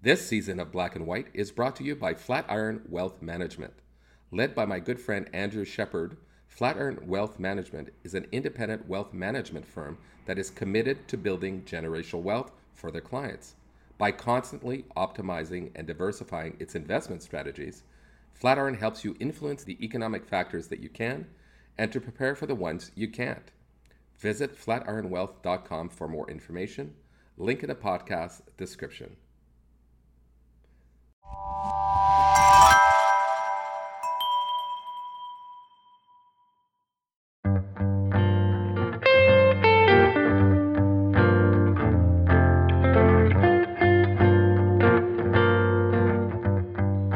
This season of Black and White is brought to you by Flatiron Wealth Management. Led by my good friend Andrew Shepard, Flatiron Wealth Management is an independent wealth management firm that is committed to building generational wealth for their clients. By constantly optimizing and diversifying its investment strategies, Flatiron helps you influence the economic factors that you can and to prepare for the ones you can't. Visit flatironwealth.com for more information. Link in the podcast description.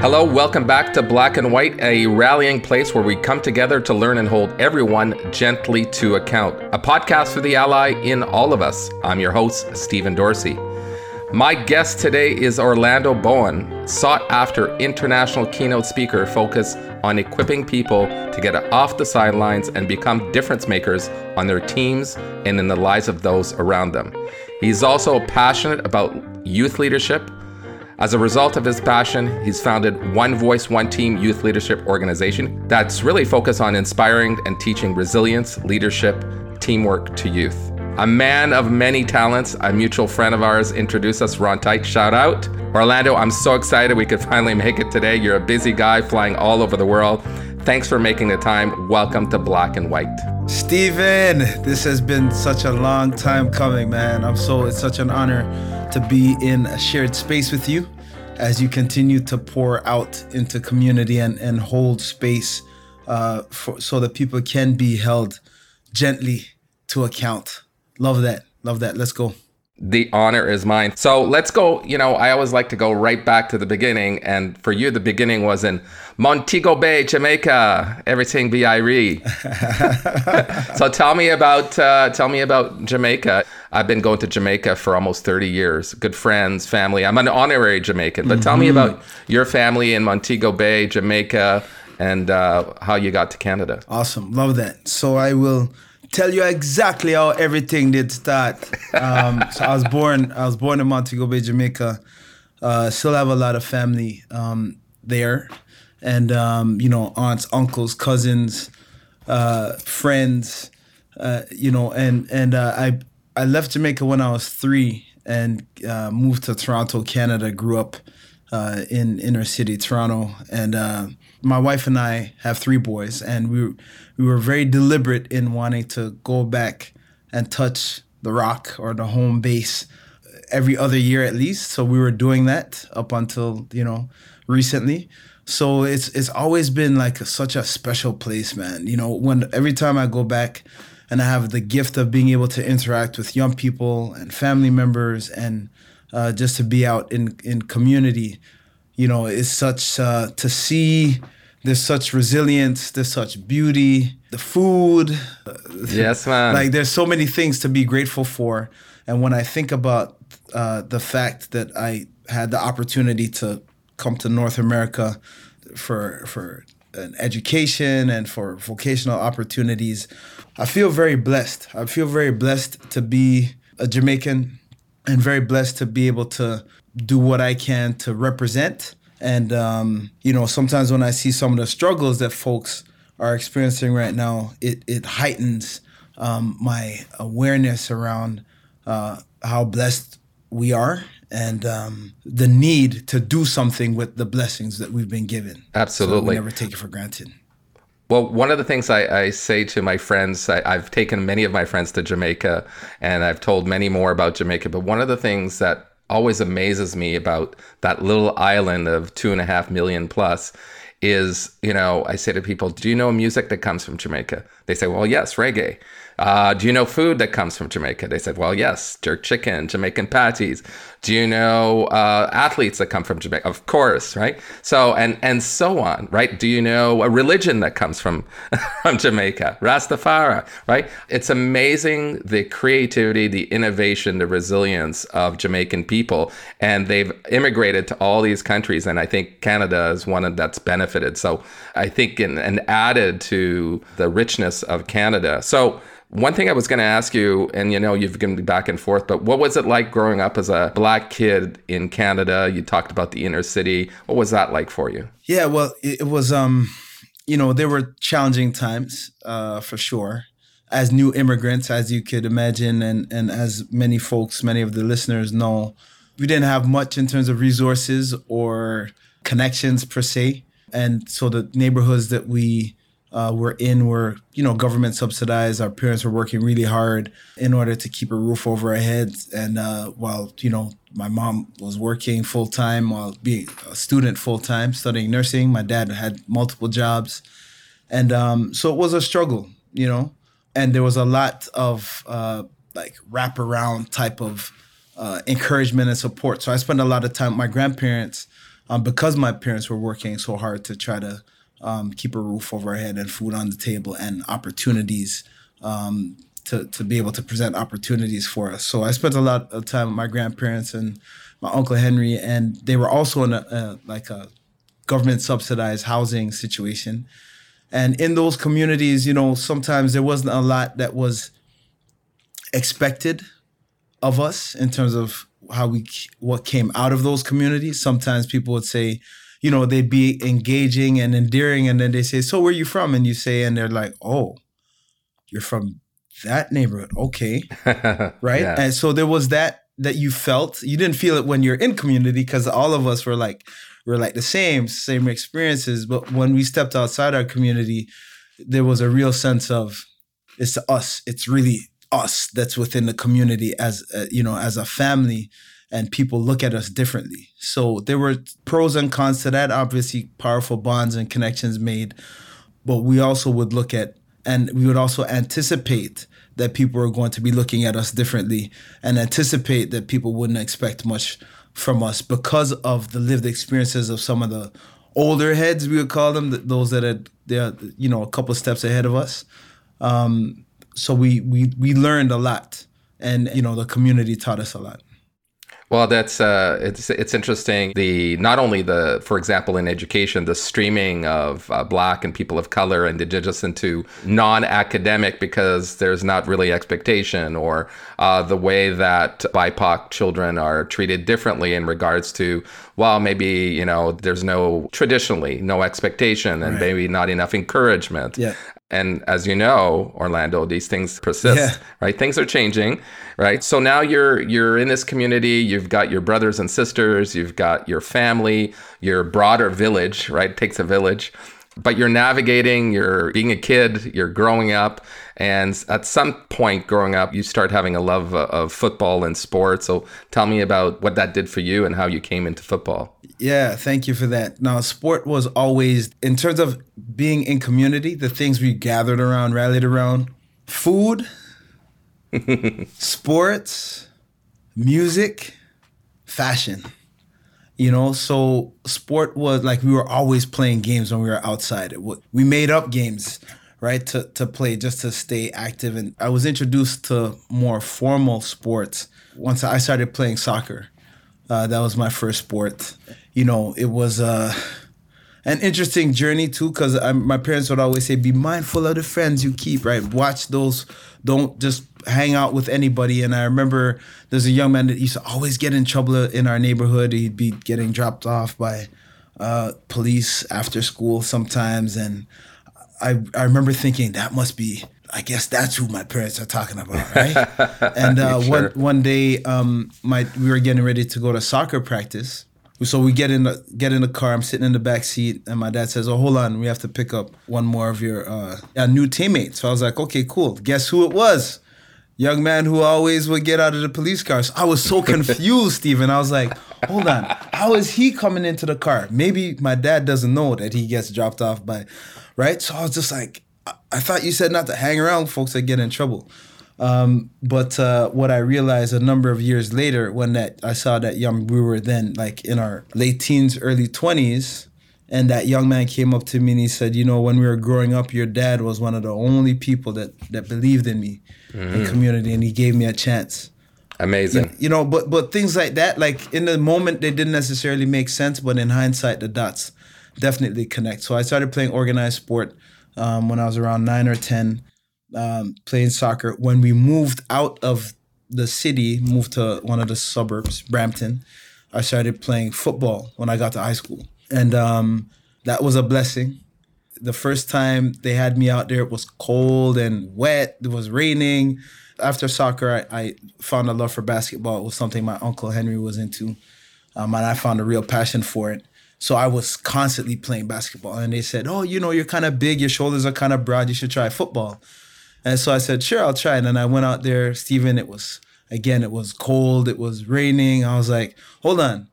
Hello, welcome back to Black and White, a rallying place where we come together to learn and hold everyone gently to account. A podcast for the ally in all of us. I'm your host, Stephen Dorsey. My guest today is Orlando Bowen, sought after international keynote speaker focused on equipping people to get off the sidelines and become difference makers on their teams and in the lives of those around them. He's also passionate about youth leadership as a result of his passion, he's founded One Voice, One Team Youth Leadership Organization that's really focused on inspiring and teaching resilience, leadership, teamwork to youth. A man of many talents, a mutual friend of ours introduced us, Ron Tite. Shout out. Orlando, I'm so excited we could finally make it today. You're a busy guy flying all over the world. Thanks for making the time. Welcome to Black and White. Stephen, this has been such a long time coming, man. I'm so, it's such an honor to be in a shared space with you as you continue to pour out into community and, and hold space uh, for, so that people can be held gently to account. Love that. Love that. Let's go the honor is mine. So let's go. You know, I always like to go right back to the beginning. And for you, the beginning was in Montego Bay, Jamaica. Everything be Irie. so tell me about uh, tell me about Jamaica. I've been going to Jamaica for almost 30 years. Good friends, family. I'm an honorary Jamaican. But mm-hmm. tell me mm-hmm. about your family in Montego Bay, Jamaica, and uh, how you got to Canada. Awesome. Love that. So I will tell you exactly how everything did start. Um, so I was born. I was born in Montego Bay, Jamaica. Uh, still have a lot of family um, there, and um, you know, aunts, uncles, cousins, uh, friends. Uh, you know, and and uh, I I left Jamaica when I was three and uh, moved to Toronto, Canada. Grew up uh, in inner city Toronto, and my wife and I have three boys, and we we were very deliberate in wanting to go back and touch the rock or the home base every other year at least. So we were doing that up until you know recently. So it's it's always been like a, such a special place, man. You know, when every time I go back and I have the gift of being able to interact with young people and family members and uh, just to be out in in community you know, it's such uh, to see there's such resilience, there's such beauty, the food. Yes, man. like there's so many things to be grateful for. And when I think about uh, the fact that I had the opportunity to come to North America for for an education and for vocational opportunities, I feel very blessed. I feel very blessed to be a Jamaican and very blessed to be able to do what I can to represent. And, um, you know, sometimes when I see some of the struggles that folks are experiencing right now, it, it heightens um, my awareness around uh, how blessed we are and um, the need to do something with the blessings that we've been given. Absolutely. So we never take it for granted. Well, one of the things I, I say to my friends, I, have taken many of my friends to Jamaica and I've told many more about Jamaica, but one of the things that always amazes me about that little island of two and a half million plus is, you know, I say to people, do you know music that comes from Jamaica? They say, well, yes, reggae. Uh, do you know food that comes from Jamaica? They said, well, yes, jerk chicken, Jamaican patties. Do you know uh, athletes that come from Jamaica? Of course, right? So and and so on, right? Do you know a religion that comes from from Jamaica? Rastafari, right? It's amazing the creativity, the innovation, the resilience of Jamaican people, and they've immigrated to all these countries, and I think Canada is one that's benefited. So I think in, and added to the richness of Canada. So one thing I was going to ask you, and you know, you've been back and forth, but what was it like growing up as a black black kid in Canada. You talked about the inner city. What was that like for you? Yeah, well, it, was, um, you know, there were challenging times uh, for sure. As new immigrants, as you could imagine, and, and as many folks, many of the listeners know, we didn't have much in terms of resources or connections per se. And so the neighborhoods that we uh, were in were, you know, government subsidized. Our parents were working really hard in order to keep a roof over our heads. And uh, while, you know, my mom was working full time while being a student full time, studying nursing, my dad had multiple jobs. And um, so it was a struggle, you know, and there was a lot of uh, like wraparound type of uh, encouragement and support. So I spent a lot of time with my grandparents um, because my parents were working so hard to try to um, keep a roof over our head and food on the table and opportunities um, to, to be able to present opportunities for us. So I spent a lot of time with my grandparents and my uncle Henry, and they were also in a, a like a government subsidized housing situation. And in those communities, you know, sometimes there wasn't a lot that was expected of us in terms of how we what came out of those communities. Sometimes people would say, you know, they'd be engaging and endearing, and then they say, "So where you from?" And you say, and they're like, "Oh, you're from that neighborhood, okay, right?" Yeah. And so there was that that you felt. You didn't feel it when you're in community because all of us were like, we're like the same, same experiences. But when we stepped outside our community, there was a real sense of it's us. It's really us that's within the community as uh, you know as a family and people look at us differently. So there were pros and cons to that. Obviously, powerful bonds and connections made, but we also would look at and we would also anticipate that people are going to be looking at us differently and anticipate that people wouldn't expect much from us because of the lived experiences of some of the older heads we would call them those that had they're you know a couple steps ahead of us. Um, so we we we learned a lot and you know the community taught us a lot well, that's uh, it's it's interesting. The not only the, for example, in education, the streaming of uh, Black and people of color and indigenous into non-academic because there's not really expectation, or uh, the way that BIPOC children are treated differently in regards to, well, maybe you know, there's no traditionally no expectation and right. maybe not enough encouragement. Yeah. And as you know, Orlando, these things persist, yeah. right? Things are changing, right? So now you're you're in this community, you've got your brothers and sisters, you've got your family, your broader village, right? It takes a village. But you're navigating, you're being a kid, you're growing up, and at some point growing up, you start having a love of football and sports. So tell me about what that did for you and how you came into football. Yeah, thank you for that. Now, sport was always, in terms of being in community, the things we gathered around, rallied around food, sports, music, fashion. You know, so sport was like we were always playing games when we were outside. we made up games right to, to play just to stay active. And i was introduced to more formal sports once i started playing soccer. Uh, that was my first sport. You know it was uh, an interesting journey too because my parents would always say be mindful of the friends you keep right? Watch those. Don't just hang out with anybody and i remember there's a young man that used to always get in trouble in our neighborhood he'd be getting dropped off by uh, police after school sometimes and I, I remember thinking that must be I guess that's who my parents are talking about, right? and uh, sure? one one day, um, my we were getting ready to go to soccer practice. So we get in the get in the car. I'm sitting in the back seat, and my dad says, "Oh, hold on, we have to pick up one more of your uh, new teammates." So I was like, "Okay, cool." Guess who it was? Young man who always would get out of the police cars. I was so confused, Stephen. I was like, "Hold on, how is he coming into the car?" Maybe my dad doesn't know that he gets dropped off by right? So I was just like, I thought you said not to hang around folks that get in trouble. Um, but uh, what I realized a number of years later, when that I saw that young we were then like in our late teens, early twenties, and that young man came up to me and he said, "You know, when we were growing up, your dad was one of the only people that that believed in me mm-hmm. in community, and he gave me a chance." Amazing. You, you, know, but but things like that, like in the moment, they didn't necessarily make sense, but in hindsight, the dots definitely connect. So I started playing organized sport um, when I was around nine or ten, um, playing soccer. When we moved out of the city, moved to one of the suburbs, Brampton, I started playing football when I got to high school. And um, that was a blessing. The first time they had me out there, it was cold and wet, it was raining. After soccer, I, I found a love for basketball. It was something my uncle Henry was into. Um, and I found a real passion for it. So I was constantly playing basketball. And they said, Oh, you know, you're kind of big, your shoulders are kind of broad, you should try football. And so I said, Sure, I'll try it. And I went out there, Stephen, it was again, it was cold, it was raining. I was like, hold on,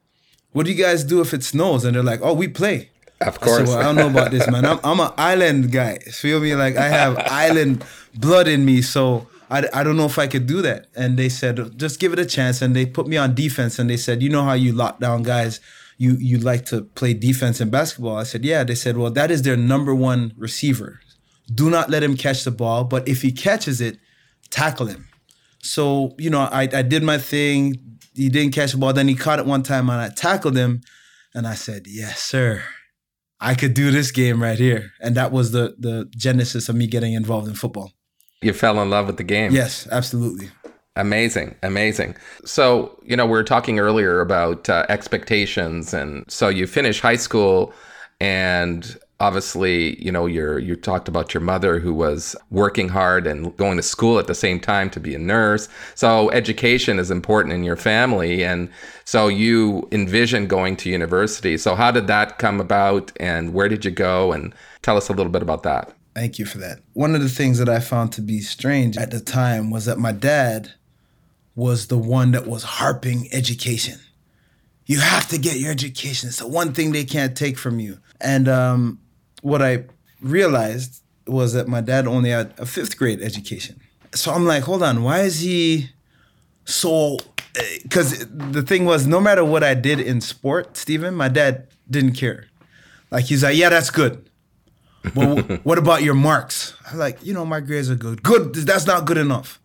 what do you guys do if it snows? And they're like, oh, we play. Of course. I, said, well, I don't know about this, man. I'm, I'm an island guy. Feel me? Like I have island blood in me. So I, I don't know if I could do that. And they said, just give it a chance. And they put me on defense. And they said, you know how you lock down guys, you, you like to play defense in basketball. I said, yeah. They said, well, that is their number one receiver. Do not let him catch the ball. But if he catches it, tackle him. So, you know, I, I did my thing. He didn't catch the ball. Then he caught it one time and I tackled him. And I said, Yes, sir. I could do this game right here. And that was the the genesis of me getting involved in football. You fell in love with the game. Yes, absolutely. Amazing, amazing. So, you know, we were talking earlier about uh, expectations. And so you finish high school and obviously you know you're you talked about your mother who was working hard and going to school at the same time to be a nurse. So education is important in your family and so you envision going to university. So how did that come about and where did you go? And tell us a little bit about that. Thank you for that. One of the things that i found to be strange at the time was that my dad was the one that was harping education. You have to get your education. It's the one thing they can't take from you. And um, what I realized was that my dad only had a fifth grade education. So I'm like, hold on, why is he so? Eh, because the thing was, no matter what I did in sport, Stephen, my dad didn't care. Like he's like, yeah, that's good. But what about your marks? I'm like, you know, my grades are good. Good, that's not good enough.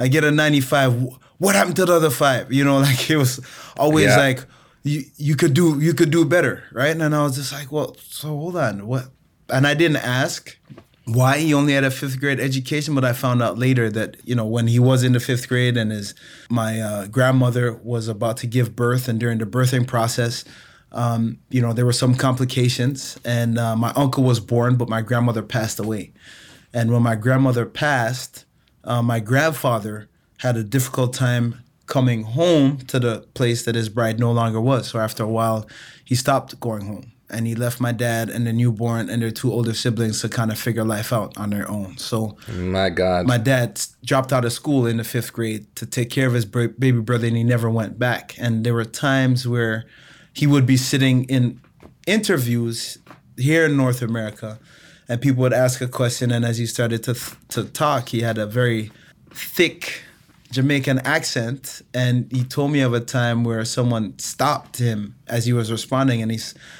I get a 95. What happened to the other five? You know, like it was always yeah. like, you you could do you could do better, right? And I was just like, well, so hold on, what? And I didn't ask why he only had a fifth grade education, but I found out later that you know when he was in the fifth grade and his my uh, grandmother was about to give birth, and during the birthing process, um, you know there were some complications, and uh, my uncle was born, but my grandmother passed away, and when my grandmother passed, uh, my grandfather had a difficult time coming home to the place that his bride no longer was. So after a while, he stopped going home and he left my dad and the newborn and their two older siblings to kind of figure life out on their own. So my God, my dad dropped out of school in the fifth grade to take care of his baby brother, and he never went back. And there were times where he would be sitting in interviews here in North America, and people would ask a question, and as he started to to talk, he had a very thick Jamaican accent, and he told me of a time where someone stopped him as he was responding, and he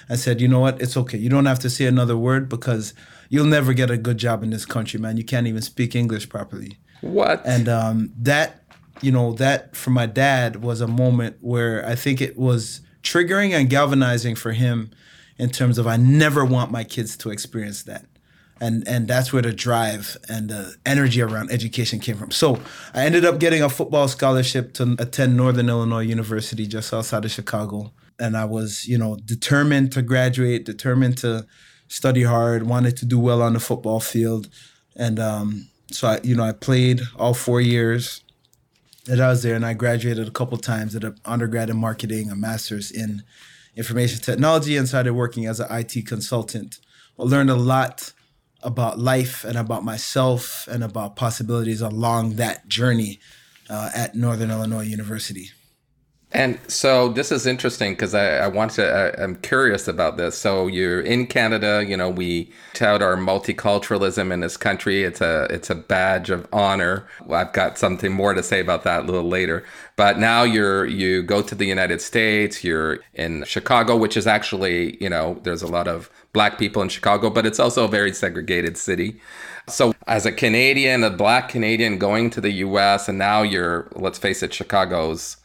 and said, "You know what? It's okay. You don't have to say another word because you'll never get a good job in this country, man. You can't even speak English properly." What? And um, that, you know, that for my dad was a moment where I think it was triggering and galvanizing for him in terms of I never want my kids to experience that and and that's where the drive and the energy around education came from. So I ended up getting a football scholarship to attend Northern Illinois University just outside of Chicago, and I was you know determined to graduate, determined to study hard, wanted to do well on the football field, and um, so I you know I played all four years that I was there, and I graduated a couple times at an undergrad in marketing, a master's in information technology, and started working as an IT consultant. I learned a lot about life and about myself and about possibilities along that journey uh, at Northern Illinois University. And so this is interesting because I, I, want to, I, I'm curious about this. So you're in Canada, you know, we tout our multiculturalism in this country. It's a, it's a badge of honor. I've got something more to say about that a little later. But now you're, you go to the United States, you're in Chicago, which is actually, you know, there's a lot of black people in Chicago, but it's also a very segregated city. So, as a Canadian, a black Canadian going to the US, and now you're, let's face it, Chicago's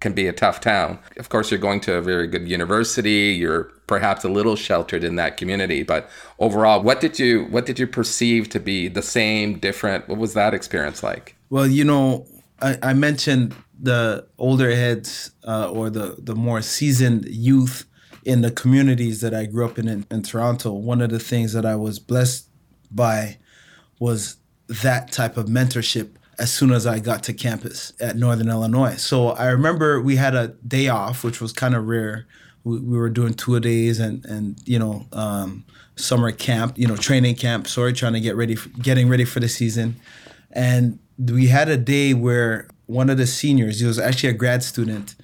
can be a tough town. Of course, you're going to a very good university. You're perhaps a little sheltered in that community, but overall, what did you what did you perceive to be the same, different? What was that experience like? Well, you know, I, I mentioned the older heads uh, or the the more seasoned youth in the communities that I grew up in, in in Toronto. One of the things that I was blessed by was that type of mentorship as soon as I got to campus at Northern Illinois. So I remember we had a day off, which was kind of rare. We, we, were doing two days and and you know um, summer camp, you know training camp. Sorry, trying to get ready, for, getting ready for the season, and we had a day where one of the seniors, he was actually a grad student,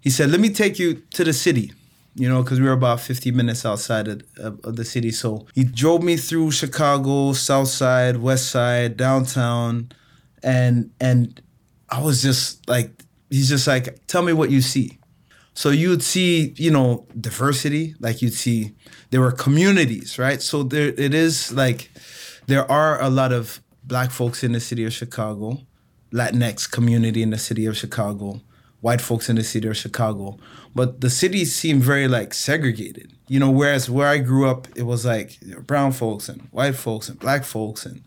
he said, "Let me take you to the city." you know, because we were about 50 minutes outside of, of, of, the city. So he drove me through Chicago, South Side, West Side, downtown, and and I was just like, he's just like, tell me what you see. So you'd see, you know, diversity, like you'd see there were communities, right? So there it is like there are a lot of black folks in the city of Chicago, Latinx community in the city of Chicago, white folks in the city of Chicago. But the city seemed very like segregated. You know, whereas where I grew up, it was like brown folks and white folks and black folks and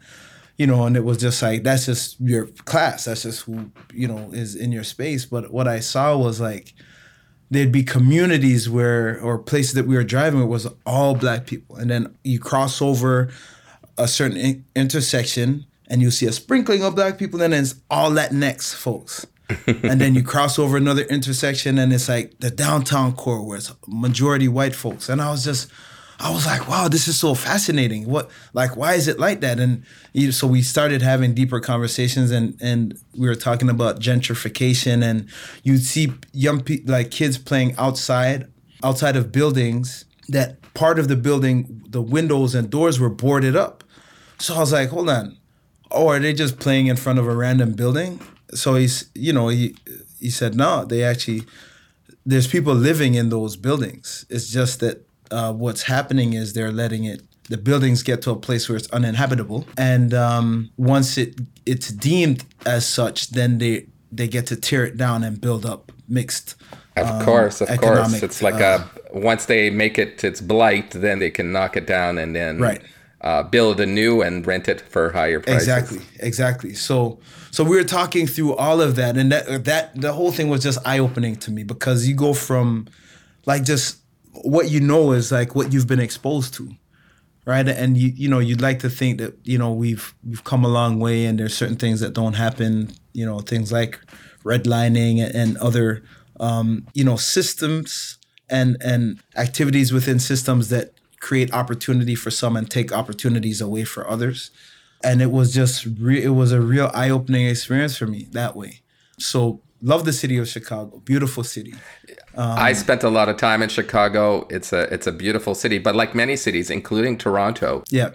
you know, and it was just like that's just your class. That's just who you know is in your space. But what I saw was like there'd be communities where or places that we were driving it was all black people, and then you cross over a certain in- intersection and you see a sprinkling of black people, and then it's all Latinx folks. and then you cross over another intersection and it's like the downtown core where it's majority white folks. And I was just I was like, wow, this is so fascinating. What, like, why is it like that? And so we started having deeper conversations, and and we were talking about gentrification, and you'd see young people, like kids playing outside, outside of buildings. That part of the building, the windows and doors were boarded up. So I was like, hold on, oh, are they just playing in front of a random building? So he's, you know, he he said, no, they actually, there's people living in those buildings. It's just that uh, what's happening is they're letting it the buildings get to a place where it's uninhabitable, and um, once it it's deemed as such, then they they get to tear it down and build up mixed. Of um, course, of course, it's like uh, a once they make it its blight, then they can knock it down and then right. Uh, build a new and rent it for higher prices. Exactly, exactly. So, so we were talking through all of that, and that that the whole thing was just eye opening to me because you go from like just what you know is like what you've been exposed to right? And you you know you'd like to think that you know we've we've come a long way and there's certain things that don't happen you know things like redlining and, and other um, you know systems and and activities within systems that create opportunity for some and take opportunities away for others. And it was just re- it was a real eye-opening experience for me that way. So love the city of chicago beautiful city um, I spent a lot of time in Chicago. It's a it's a beautiful city, but like many cities, including Toronto. Yeah.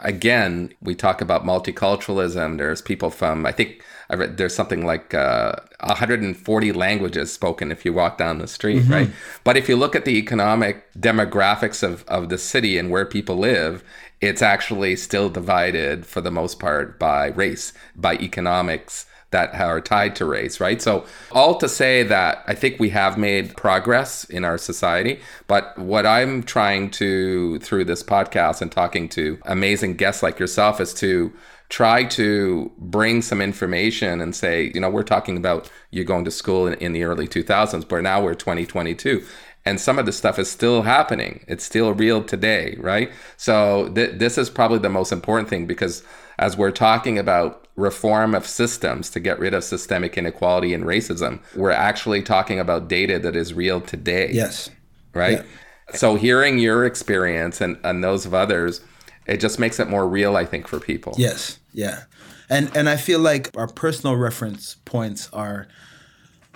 Again, we talk about multiculturalism. There's people from I think I read there's something like uh, 140 languages spoken if you walk down the street, mm-hmm. right? But if you look at the economic demographics of of the city and where people live, it's actually still divided for the most part by race, by economics that are tied to race, right? So, all to say that I think we have made progress in our society. But what I'm trying to, through this podcast and talking to amazing guests like yourself, is to try to bring some information and say, you know, we're talking about you going to school in, in the early 2000s, but now we're 2022 and some of the stuff is still happening. It's still real today, right? So th- this is probably the most important thing because as we're talking about reform of systems to get rid of systemic inequality and racism, we're actually talking about data that is real today. Yes. Right? Yeah. So hearing your experience and, and those of others, it just makes it more real, I think, for people. Yes. Yeah. And and I feel like our personal reference points are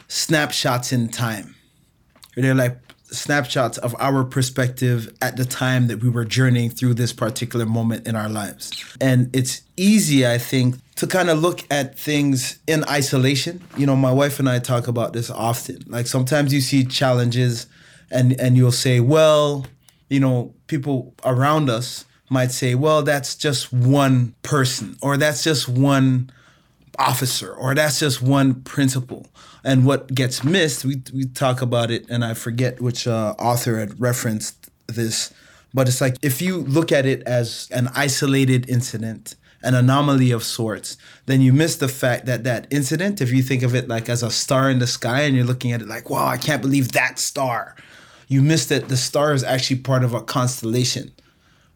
snapshots in time. They're like snapshots of our perspective at the time that we were journeying through this particular moment in our lives. And it's easy, I think, to kind of look at things in isolation. You know, my wife and I talk about this often. Like sometimes you see challenges and and you'll say, "Well, you know, people around us might say, "Well, that's just one person or that's just one officer or that's just one principal." And what gets missed, we, we talk about it, and I forget which uh, author had referenced this, but it's like if you look at it as an isolated incident an anomaly of sorts, then you miss the fact that that incident, if you think of it like as a star in the sky and you're looking at it like, wow, I can't believe that star, you miss that the star is actually part of a constellation,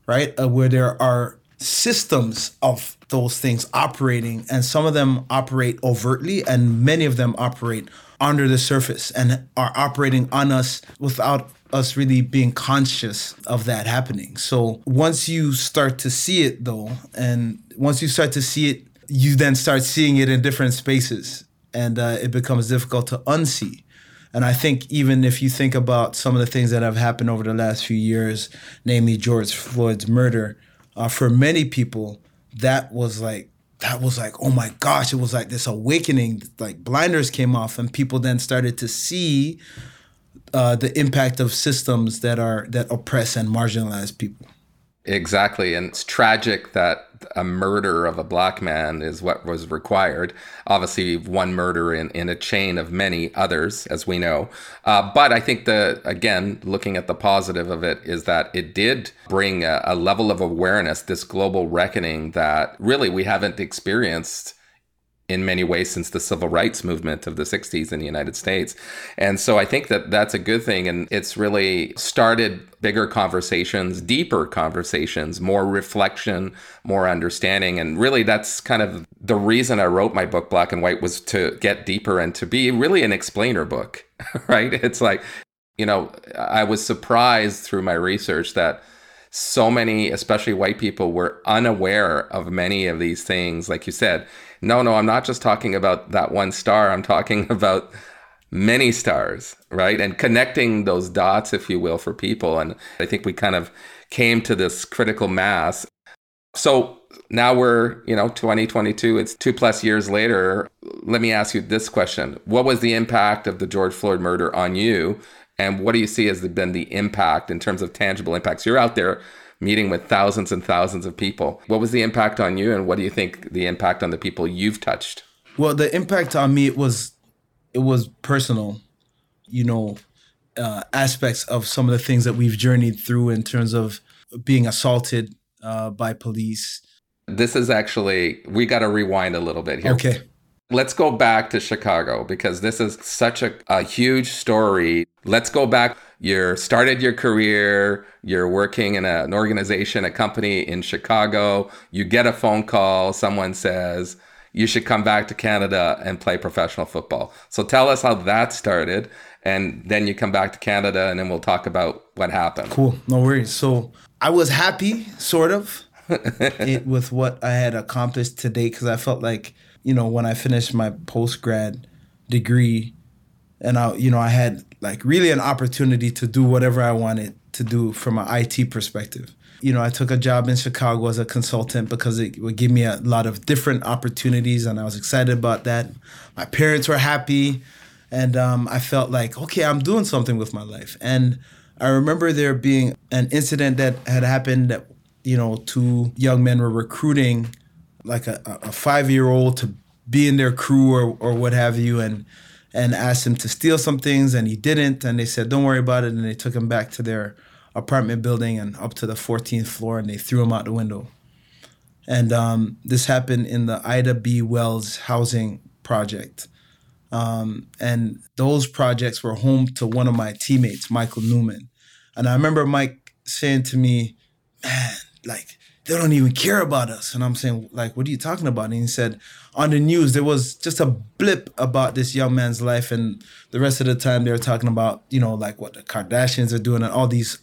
right? Uh, where there are systems of those things operating, and some of them operate overtly, and many of them operate under the surface and are operating on us without us really being conscious of that happening. So once you start to see it though, and once you start to see it, you then start seeing it in different spaces and uh, it becomes difficult to unsee. And I think even if you think about some of the things that have happened over the last few years, namely George Floyd's murder, uh, for many people, that was like that was like oh my gosh it was like this awakening like blinders came off and people then started to see uh, the impact of systems that are that oppress and marginalize people. Exactly, and it's tragic that a murder of a black man is what was required. Obviously, one murder in, in a chain of many others, as we know. Uh, but I think the again, looking at the positive of it, is that it did bring a, a level of awareness, this global reckoning that really we haven't experienced in many ways since the civil rights movement of the 60s in the United States. And so I think that that's a good thing. And it's really started bigger conversations, deeper conversations, more reflection, more understanding. And really, that's kind of the reason I wrote my book, Black and White, was to get deeper and to be really an explainer book, right? It's like, you know, I was surprised through my research that so many, especially white people, were unaware of many of these things. Like you said, no, no, I'm not just talking about that one star. I'm talking about many stars, right? And connecting those dots, if you will, for people. And I think we kind of came to this critical mass. So now we're, you know, 2022, it's two plus years later. Let me ask you this question What was the impact of the George Floyd murder on you? And what do you see as been the impact in terms of tangible impacts? You're out there meeting with thousands and thousands of people. What was the impact on you, and what do you think the impact on the people you've touched? Well, the impact on me it was it was personal, you know, uh, aspects of some of the things that we've journeyed through in terms of being assaulted uh, by police. This is actually we got to rewind a little bit here. Okay. Let's go back to Chicago because this is such a, a huge story. Let's go back you started your career, you're working in a, an organization, a company in Chicago, you get a phone call, someone says, you should come back to Canada and play professional football. So tell us how that started, and then you come back to Canada, and then we'll talk about what happened. Cool, no worries. So I was happy, sort of, it, with what I had accomplished today because I felt like, you know, when I finished my post grad degree, and I, you know, I had like really an opportunity to do whatever I wanted to do from an IT perspective. You know, I took a job in Chicago as a consultant because it would give me a lot of different opportunities, and I was excited about that. My parents were happy, and um, I felt like, okay, I'm doing something with my life. And I remember there being an incident that had happened that, you know, two young men were recruiting like a, a five year old to be in their crew or, or what have you. And and asked him to steal some things, and he didn't. And they said, "Don't worry about it." And they took him back to their apartment building and up to the 14th floor, and they threw him out the window. And um, this happened in the Ida B. Wells housing project. Um, and those projects were home to one of my teammates, Michael Newman. And I remember Mike saying to me, "Man, like." They don't even care about us. And I'm saying, like, what are you talking about? And he said, on the news, there was just a blip about this young man's life. And the rest of the time, they were talking about, you know, like what the Kardashians are doing and all these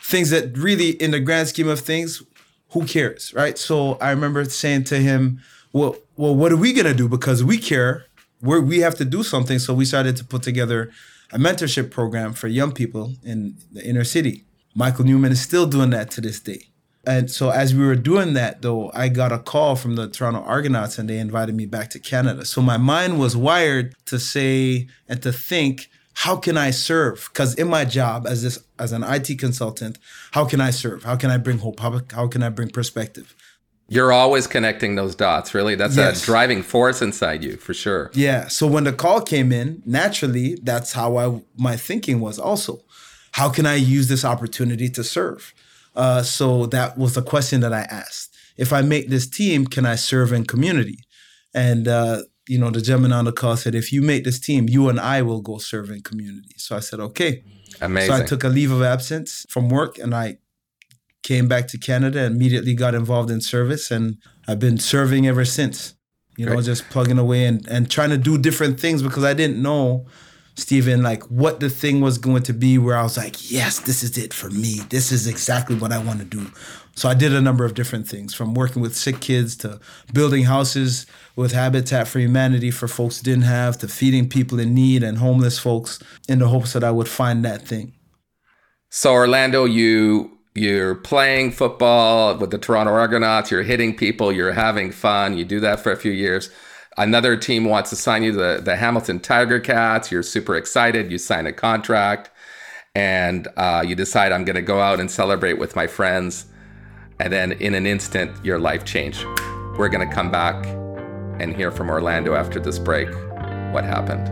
things that really, in the grand scheme of things, who cares, right? So I remember saying to him, well, well, what are we going to do? Because we care. we we have to do something. So we started to put together a mentorship program for young people in the inner city. Michael Newman is still doing that to this day. And so as we were doing that though, I got a call from the Toronto Argonauts and they invited me back to Canada. So my mind was wired to say and to think, how can I serve? Because in my job as this as an IT consultant, how can I serve? How can I bring hope? How, how can I bring perspective? You're always connecting those dots, really. That's yes. a driving force inside you, for sure. Yeah. So when the call came in, naturally, that's how I my thinking was also. How can I use this opportunity to serve? Uh, so that was the question that I asked. if I make this team, can I serve in community? And uh, you know, the gentleman on the call said, if you make this team, you and I will go serve in community. So I said, okay. Amazing. So I took a leave of absence from work and I came back to Canada and immediately got involved in service and I've been serving ever since. You know, just plugging away and, and trying to do different things because I didn't know, Stephen, like what the thing was going to be where I was like, yes, this is it for me. This is exactly what I want to do. So I did a number of different things from working with sick kids to building houses with Habitat for Humanity for folks who didn't have to feeding people in need and homeless folks in the hopes that I would find that thing. So Orlando, you you're playing football with the Toronto Argonauts, you're hitting people, you're having fun, you do that for a few years. Another team wants to sign you the, the Hamilton Tiger Cats, you're super excited, you sign a contract, and uh, you decide I'm gonna go out and celebrate with my friends. And then in an instant, your life changed. We're gonna come back and hear from Orlando after this break what happened.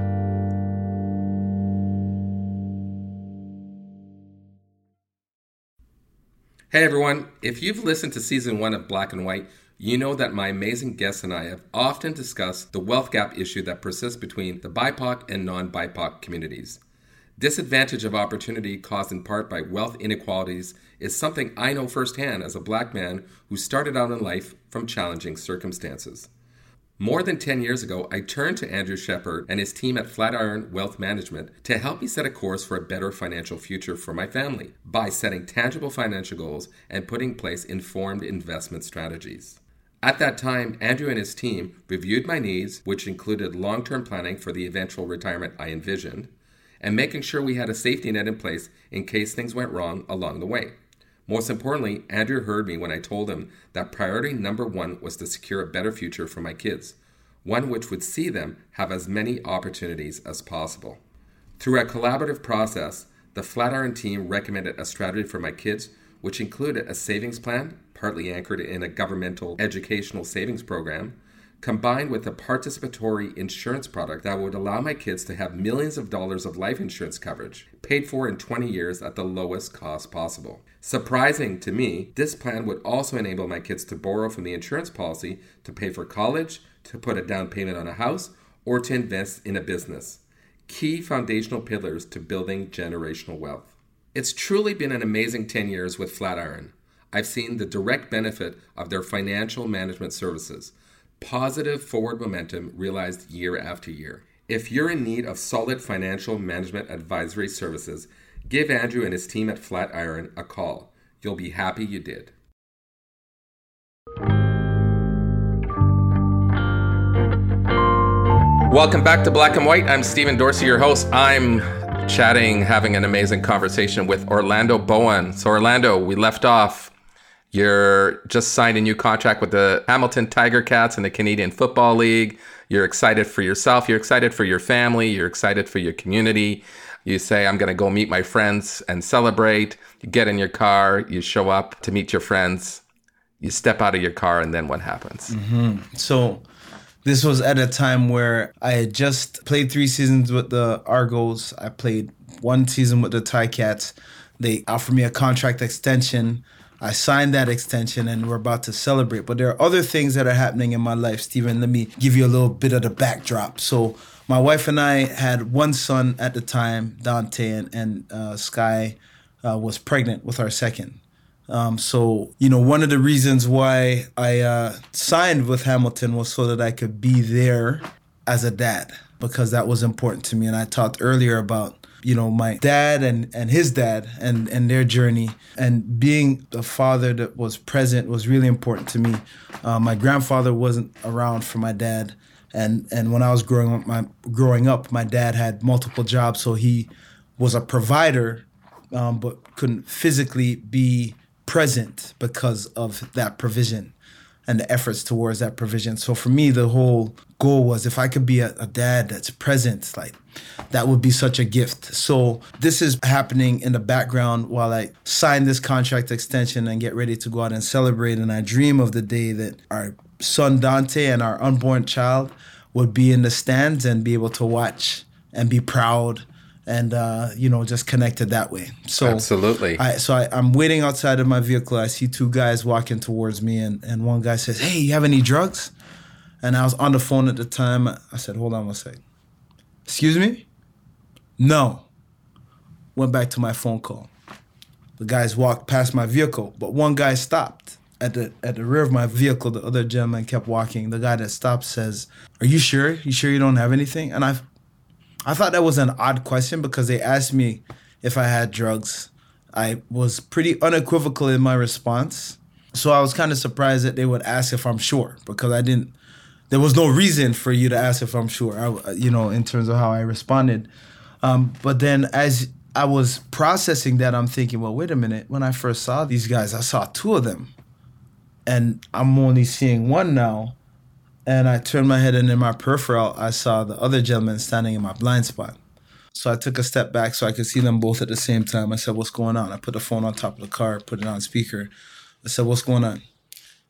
Hey everyone, if you've listened to season one of Black and White, you know that my amazing guests and I have often discussed the wealth gap issue that persists between the BIPOC and non BIPOC communities. Disadvantage of opportunity caused in part by wealth inequalities is something I know firsthand as a black man who started out in life from challenging circumstances. More than 10 years ago, I turned to Andrew Shepard and his team at Flatiron Wealth Management to help me set a course for a better financial future for my family by setting tangible financial goals and putting in place informed investment strategies. At that time, Andrew and his team reviewed my needs, which included long term planning for the eventual retirement I envisioned, and making sure we had a safety net in place in case things went wrong along the way. Most importantly, Andrew heard me when I told him that priority number one was to secure a better future for my kids, one which would see them have as many opportunities as possible. Through a collaborative process, the Flatiron team recommended a strategy for my kids, which included a savings plan, partly anchored in a governmental educational savings program, combined with a participatory insurance product that would allow my kids to have millions of dollars of life insurance coverage, paid for in 20 years at the lowest cost possible. Surprising to me, this plan would also enable my kids to borrow from the insurance policy to pay for college, to put a down payment on a house, or to invest in a business. Key foundational pillars to building generational wealth. It's truly been an amazing 10 years with Flatiron. I've seen the direct benefit of their financial management services positive forward momentum realized year after year. If you're in need of solid financial management advisory services, give Andrew and his team at Flatiron a call. You'll be happy you did. Welcome back to Black and White. I'm Stephen Dorsey, your host. I'm chatting, having an amazing conversation with Orlando Bowen. So, Orlando, we left off you're just signed a new contract with the Hamilton Tiger Cats in the Canadian Football League. You're excited for yourself. You're excited for your family. You're excited for your community. You say, I'm going to go meet my friends and celebrate. You get in your car. You show up to meet your friends. You step out of your car, and then what happens? Mm-hmm. So, this was at a time where I had just played three seasons with the Argos. I played one season with the Ticats. They offered me a contract extension. I signed that extension and we're about to celebrate. But there are other things that are happening in my life, Stephen. Let me give you a little bit of the backdrop. So, my wife and I had one son at the time, Dante, and, and uh, Sky uh, was pregnant with our second. Um, so, you know, one of the reasons why I uh, signed with Hamilton was so that I could be there as a dad, because that was important to me. And I talked earlier about you know my dad and and his dad and and their journey. And being the father that was present was really important to me. Uh, my grandfather wasn't around for my dad. And and when i was growing up my growing up my dad had multiple jobs. So he was a provider um, but couldn't physically be present because of that provision and the efforts towards that provision. So for me, the whole goal was if I could be a, a, dad that's present, like that would be such a gift. So this is happening in the background while I sign this contract extension and get ready to go out and celebrate. And I dream of the day that our son Dante and our unborn child would be in the stands and be able to watch and be proud and uh, you know just connected that way. So Absolutely. I, so I, I'm waiting outside of my vehicle. I see two guys walking towards me, and, and one guy says, "Hey, you have any drugs?" And I was on the phone at the time. I said, "Hold on one second. Excuse me." No. Went back to my phone call. The guys walked past my vehicle, but one guy stopped at the at the rear of my vehicle. The other gentleman kept walking. The guy that stopped says, "Are you sure? You sure you don't have anything?" And I, I thought that was an odd question because they asked me if I had drugs. I was pretty unequivocal in my response, so I was kind of surprised that they would ask if I'm sure because I didn't. There was no reason for you to ask if I'm sure. I, you know, in terms of how I responded. Um, but then as I was processing that, I'm thinking, well, wait a minute. When I first saw these guys, I saw two of them, and I'm only seeing one now. And I turned my head, and in my peripheral, I saw the other gentleman standing in my blind spot. So I took a step back so I could see them both at the same time. I said, "What's going on?" I put the phone on top of the car, put it on speaker. I said, "What's going on?"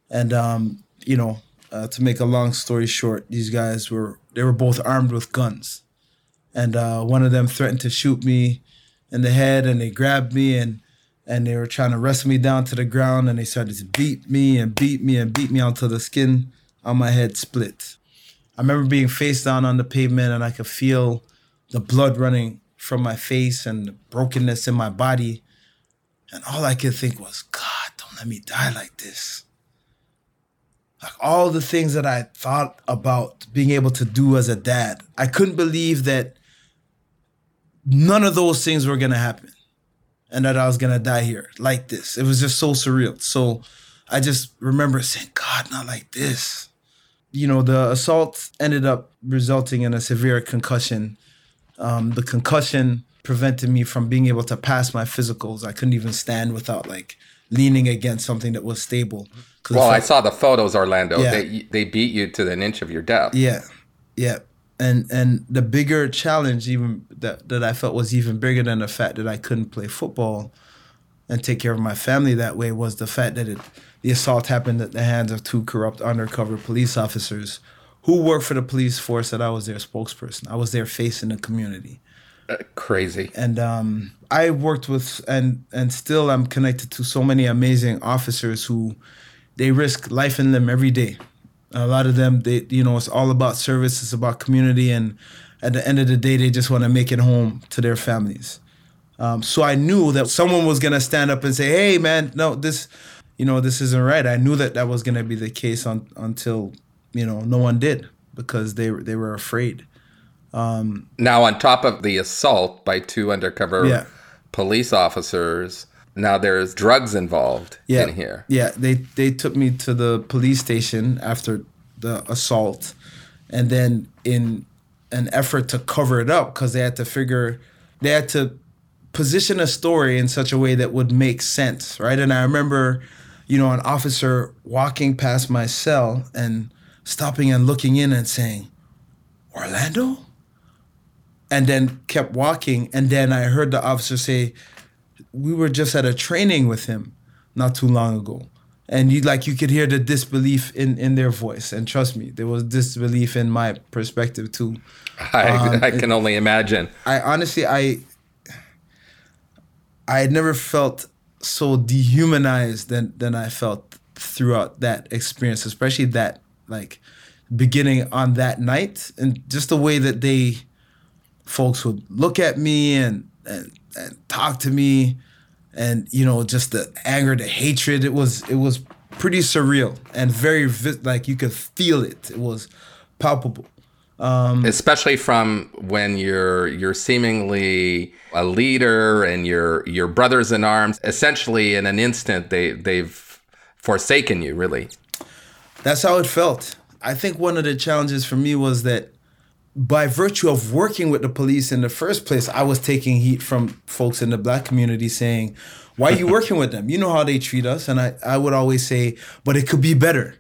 And um, you know, uh, to make a long story short, these guys were they were both armed with guns, and uh, one of them threatened to shoot me in the head, and they grabbed me and and they were trying to wrestle me down to the ground, and they started to beat me and beat me and beat me until the skin on my head split. I remember being face down on the pavement, and I could feel the blood running from my face and the brokenness in my body. And all I could think was, God, don't let me die like this. Like all the things that I thought about being able to do as a dad, I couldn't believe that none of those things were gonna happen and that I was gonna die here like this. It was just so surreal. So I just remember saying, God, not like this. You know, the assault ended up resulting in a severe concussion. Um, the concussion prevented me from being able to pass my physicals. I couldn't even stand without like leaning against something that was stable. well, I saw the photos, Orlando. Yeah. They they beat you to an inch of your death. Yeah, yeah, and and the bigger challenge, even that that I felt was even bigger than the fact that I couldn't play football and take care of my family that way was the fact that it the assault happened at the hands of two corrupt undercover police officers who worked for the police force that I was their spokesperson. I was their face in the community Crazy. and um, I worked with and and still I'm connected to so many amazing officers who they risk life and limb every day. A lot of them, they you know, it's all about service, it's about community, and at the end of the day, they just want to make it home to their families. Um, so I knew that someone was gonna stand up and say, "Hey, man, no, this, you know, this isn't right." I knew that that was gonna be the case on, until you know no one did because they were they were afraid. Um, now, on top of the assault by two undercover Yeah. police officers, now there's drugs involved yeah, in here. Yeah, they they took me to the police station after the assault, and then in an effort to cover it up because they had to figure they had to position a story in such a way that would make sense, right? And I remember, you know, an officer walking past my cell and stopping and looking in and saying, "Orlando," and then kept walking, and then I heard the officer say, we were just at a training with him not too long ago. And you like you could hear the disbelief in in their voice. And trust me there was disbelief in my perspective too. I, Um, I can only imagine. i honestly i i had never felt so dehumanized than than i felt throughout that experience especially that like beginning on that night and just the way that they folks would look at me and and, and talk to me and you know just the anger the hatred it was it was pretty surreal and very like you could feel it. It was palpable Um, especially from when you're you're seemingly a leader and your your brothers in arms essentially in an instant they they've forsaken you really That's how it felt. I think one of the challenges for me was that by virtue of working with the police in the first place, I was taking heat from folks in the black community saying, Why are you working with them? You know how they treat us. And I, I would always say, But it could be better.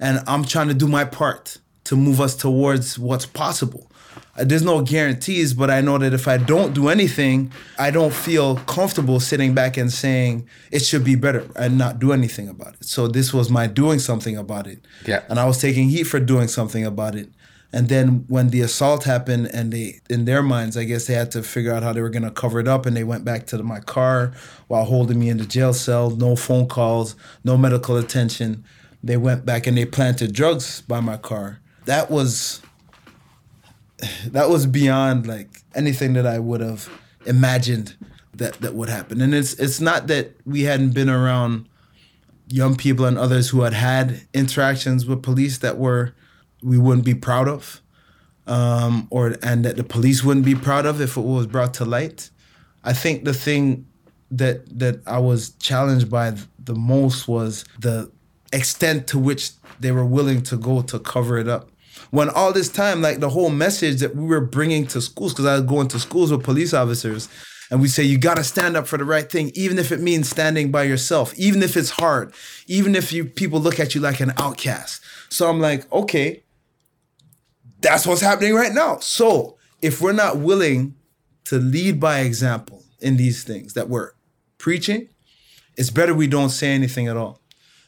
And I'm trying to do my part to move us towards what's possible. Uh, There's no guarantees, but I know that if I don't do anything, I don't feel comfortable sitting back and saying it should be better and not do anything about it. So this was my doing something about it. Yeah. And I was taking heat for doing something about it. And then when the assault happened, and they, in their minds, I guess they had to figure out how they were gonna cover it up, and they went back to the, my car while holding me in the jail cell. No phone calls, no medical attention. They went back and they planted drugs by my car. That was that was beyond like anything that I would have imagined that that would happen. And it's it's not that we hadn't been around young people and others who had had interactions with police that were we wouldn't be proud of, um, or and that the police wouldn't be proud of if it was brought to light. I think the thing that that I was challenged by the most was the extent to which they were willing to go to cover it up. When all this time, like the whole message that we were bringing to schools, because I was going to schools with police officers, and we say you got to stand up for the right thing even if it means standing by yourself even if it's hard even if you people look at you like an outcast. So i'm like okay that's what's happening right now. So if we're not willing to lead by example in these things that we're preaching it's better we don't say anything at all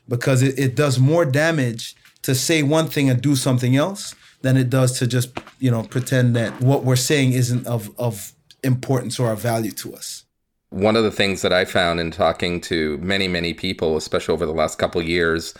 because it, it does more damage to say one thing and do something else than it does to just you know pretend that what we're saying isn't of of importance or of value to us. One of the things that I found in talking to many, many people, especially over the last couple years,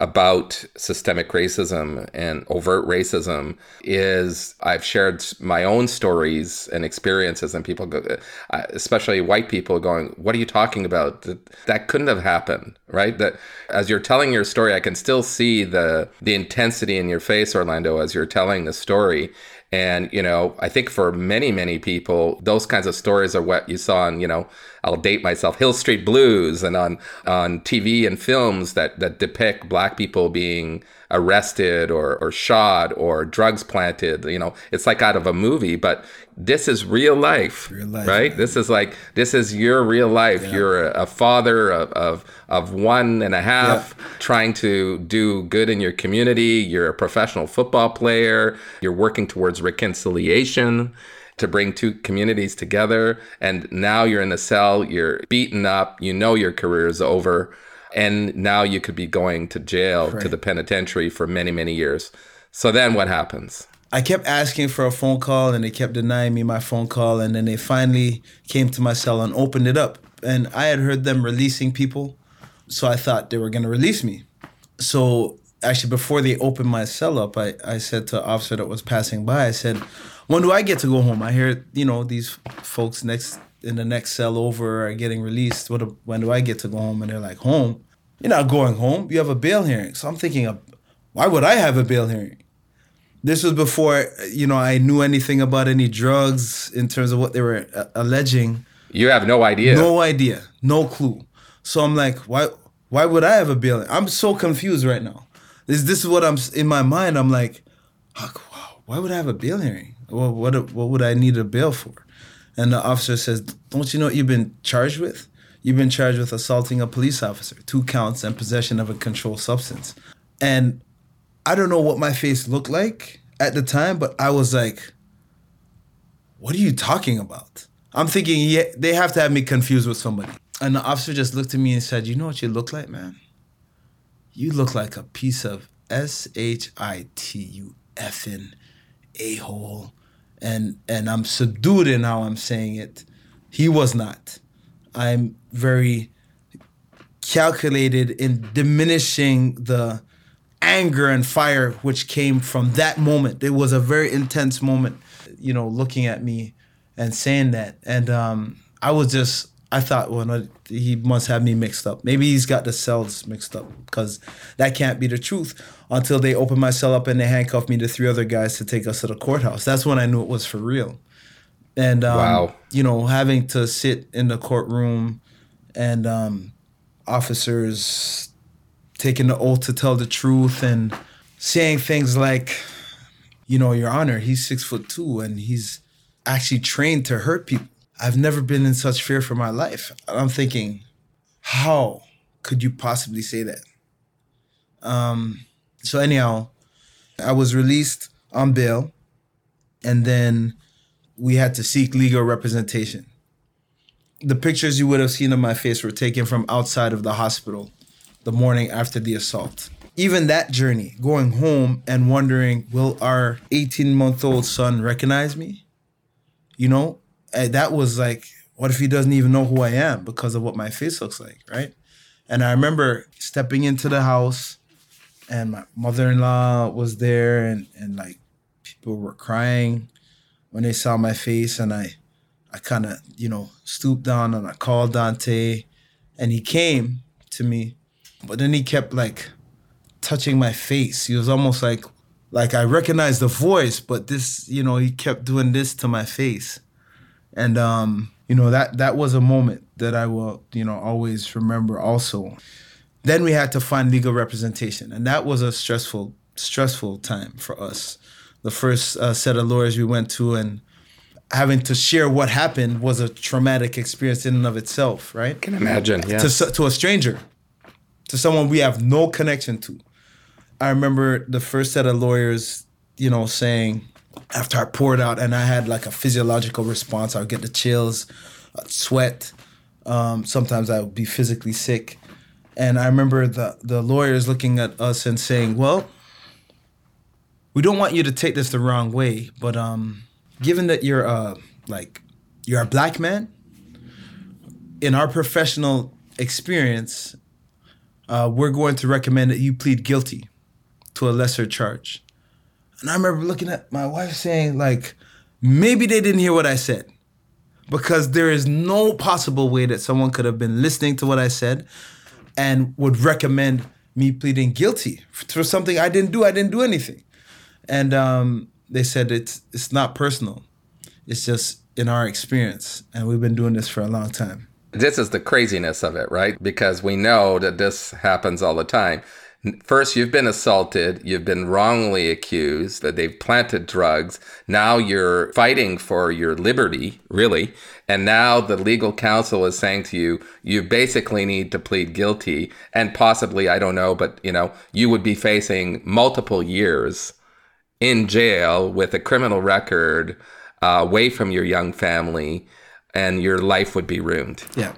about systemic racism and overt racism is I've shared my own stories and experiences, and people, go, uh, especially white people, going, "What are you talking about? That, that couldn't have happened, right?" That as you're telling your story, I can still see the the intensity in your face, Orlando, as you're telling the story. And, you know, I think for many, many people, those kinds of stories are what you saw on, you know, I'll date myself, Hill Street Blues and on, on TV and films that, that depict black people being arrested or, or shot or drugs planted. You know, it's like out of a movie, but this is real life, real life right? Man. This is like, this is your real life. Yeah. You're a, a father of, of, of one and a half yeah. trying to do good in your community. You're a professional football player. You're working towards reconciliation to bring two communities together. And now you're in the cell, you're beaten up, you know your career is over and now you could be going to jail right. to the penitentiary for many many years. So then what happens? I kept asking for a phone call and they kept denying me my phone call. And then they finally came to my cell and opened it up. And i had heard them releasing people. So i thought they were going to release me. So actually before they opened my cell up I, I said to an officer that was passing by i said when do i get to go home? I hear you know these folks next in the next cell over are getting released. What? When do I get to go home? And they're like, home? You're not going home. You have a bail hearing. So I'm thinking, of, why would I have a bail hearing? This was before you know I knew anything about any drugs in terms of what they were uh, alleging. You have no idea. No idea. No clue. So I'm like, why? Why would I have a bail? Hearing? I'm so confused right now. This this is what I'm in my mind. I'm like, wow, why would I have a bail hearing? Well, what what would I need a bail for? And the officer says, Don't you know what you've been charged with? You've been charged with assaulting a police officer, two counts, and possession of a controlled substance. And I don't know what my face looked like at the time, but I was like, What are you talking about? I'm thinking, yeah, they have to have me confused with somebody. And the officer just looked at me and said, You know what you look like, man? You look like a piece of S H I T U effing a hole and and I'm subdued in how I'm saying it. He was not. I'm very calculated in diminishing the anger and fire which came from that moment. It was a very intense moment, you know, looking at me and saying that. And um, I was just I thought, well, he must have me mixed up. Maybe he's got the cells mixed up because that can't be the truth until they opened my cell up and they handcuffed me to three other guys to take us to the courthouse. That's when I knew it was for real. And, um, wow. you know, having to sit in the courtroom and um, officers taking the oath to tell the truth and saying things like, you know, Your Honor, he's six foot two and he's actually trained to hurt people I've never been in such fear for my life. I'm thinking, how could you possibly say that? Um, so anyhow, I was released on bail, and then we had to seek legal representation. The pictures you would have seen of my face were taken from outside of the hospital the morning after the assault. even that journey, going home and wondering, will our 18 month old son recognize me? You know, that was like, what if he doesn't even know who I am because of what my face looks like, right? And I remember stepping into the house and my mother-in-law was there and, and like people were crying when they saw my face and I I kind of, you know, stooped down and I called Dante and he came to me. But then he kept like touching my face. He was almost like like I recognized the voice, but this, you know, he kept doing this to my face. And um, you know, that that was a moment that I will, you know, always remember also. Then we had to find legal representation, and that was a stressful stressful time for us. The first uh, set of lawyers we went to and having to share what happened was a traumatic experience in and of itself, right? Can imagine, yeah. To, to a stranger, to someone we have no connection to. I remember the first set of lawyers, you know, saying after I poured out and I had like a physiological response, I would get the chills, I'd sweat. Um, sometimes I would be physically sick. And I remember the, the lawyers looking at us and saying, well, we don't want you to take this the wrong way, but um, given that you're like, you're a black man, in our professional experience, uh, we're going to recommend that you plead guilty to a lesser charge. And I remember looking at my wife saying, like, maybe they didn't hear what I said. Because there is no possible way that someone could have been listening to what I said and would recommend me pleading guilty for something I didn't do. I didn't do anything. And um, they said it's it's not personal. It's just in our experience. And we've been doing this for a long time. This is the craziness of it, right? Because we know that this happens all the time. First, you've been assaulted, you've been wrongly accused, that they've planted drugs. Now you're fighting for your liberty, really. And now the legal counsel is saying to you, you basically need to plead guilty. And possibly, I don't know, but you know, you would be facing multiple years in jail with a criminal record uh, away from your young family, and your life would be ruined. Yeah.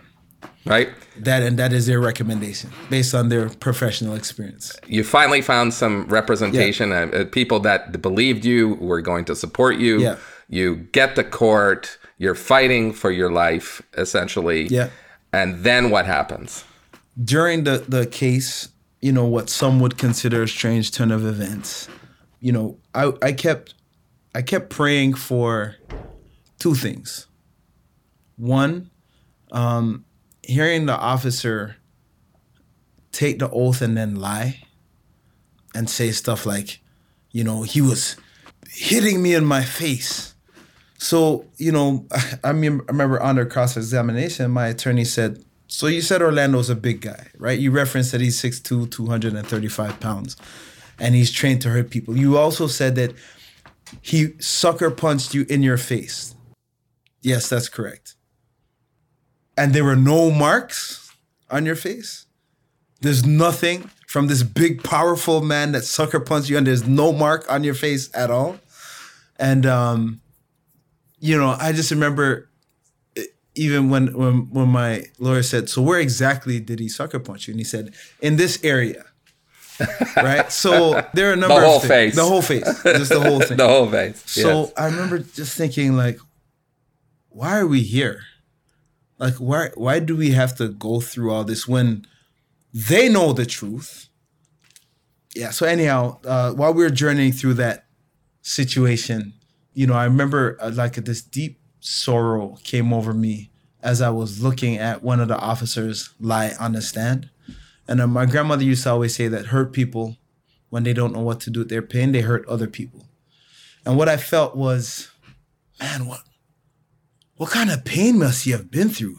Right? That and that is their recommendation based on their professional experience. You finally found some representation, yeah. uh, people that believed you were going to support you. Yeah. You get to court, you're fighting for your life, essentially. Yeah. And then what happens? During the, the case, you know, what some would consider a strange turn of events, you know, I, I kept I kept praying for two things. One, um, hearing the officer take the oath and then lie and say stuff like, you know, he was hitting me in my face. So, you know, I, mean, I remember under cross examination, my attorney said, So you said Orlando's a big guy, right? You referenced that he's 6'2, 235 pounds, and he's trained to hurt people. You also said that he sucker punched you in your face. Yes, that's correct and there were no marks on your face. There's nothing from this big, powerful man that sucker punched you, and there's no mark on your face at all. And um, you know, I just remember even when when when my lawyer said, "So where exactly did he sucker punch you?" and he said, "In this area." right? So there are a number the whole of things. face. The whole face. Just the whole thing. the whole face. So yes. I remember just thinking like, why are we here? Like why why do we have to go through all this when they know the truth? Yeah. So anyhow, uh, while we were journeying through that situation, you know, I remember uh, like this deep sorrow came over me as I was looking at one of the officers lie on the stand. And uh, my grandmother used to always say that hurt people, when they don't know what to do with their pain, they hurt other people. And what I felt was, man, what what kind of pain must you have been through?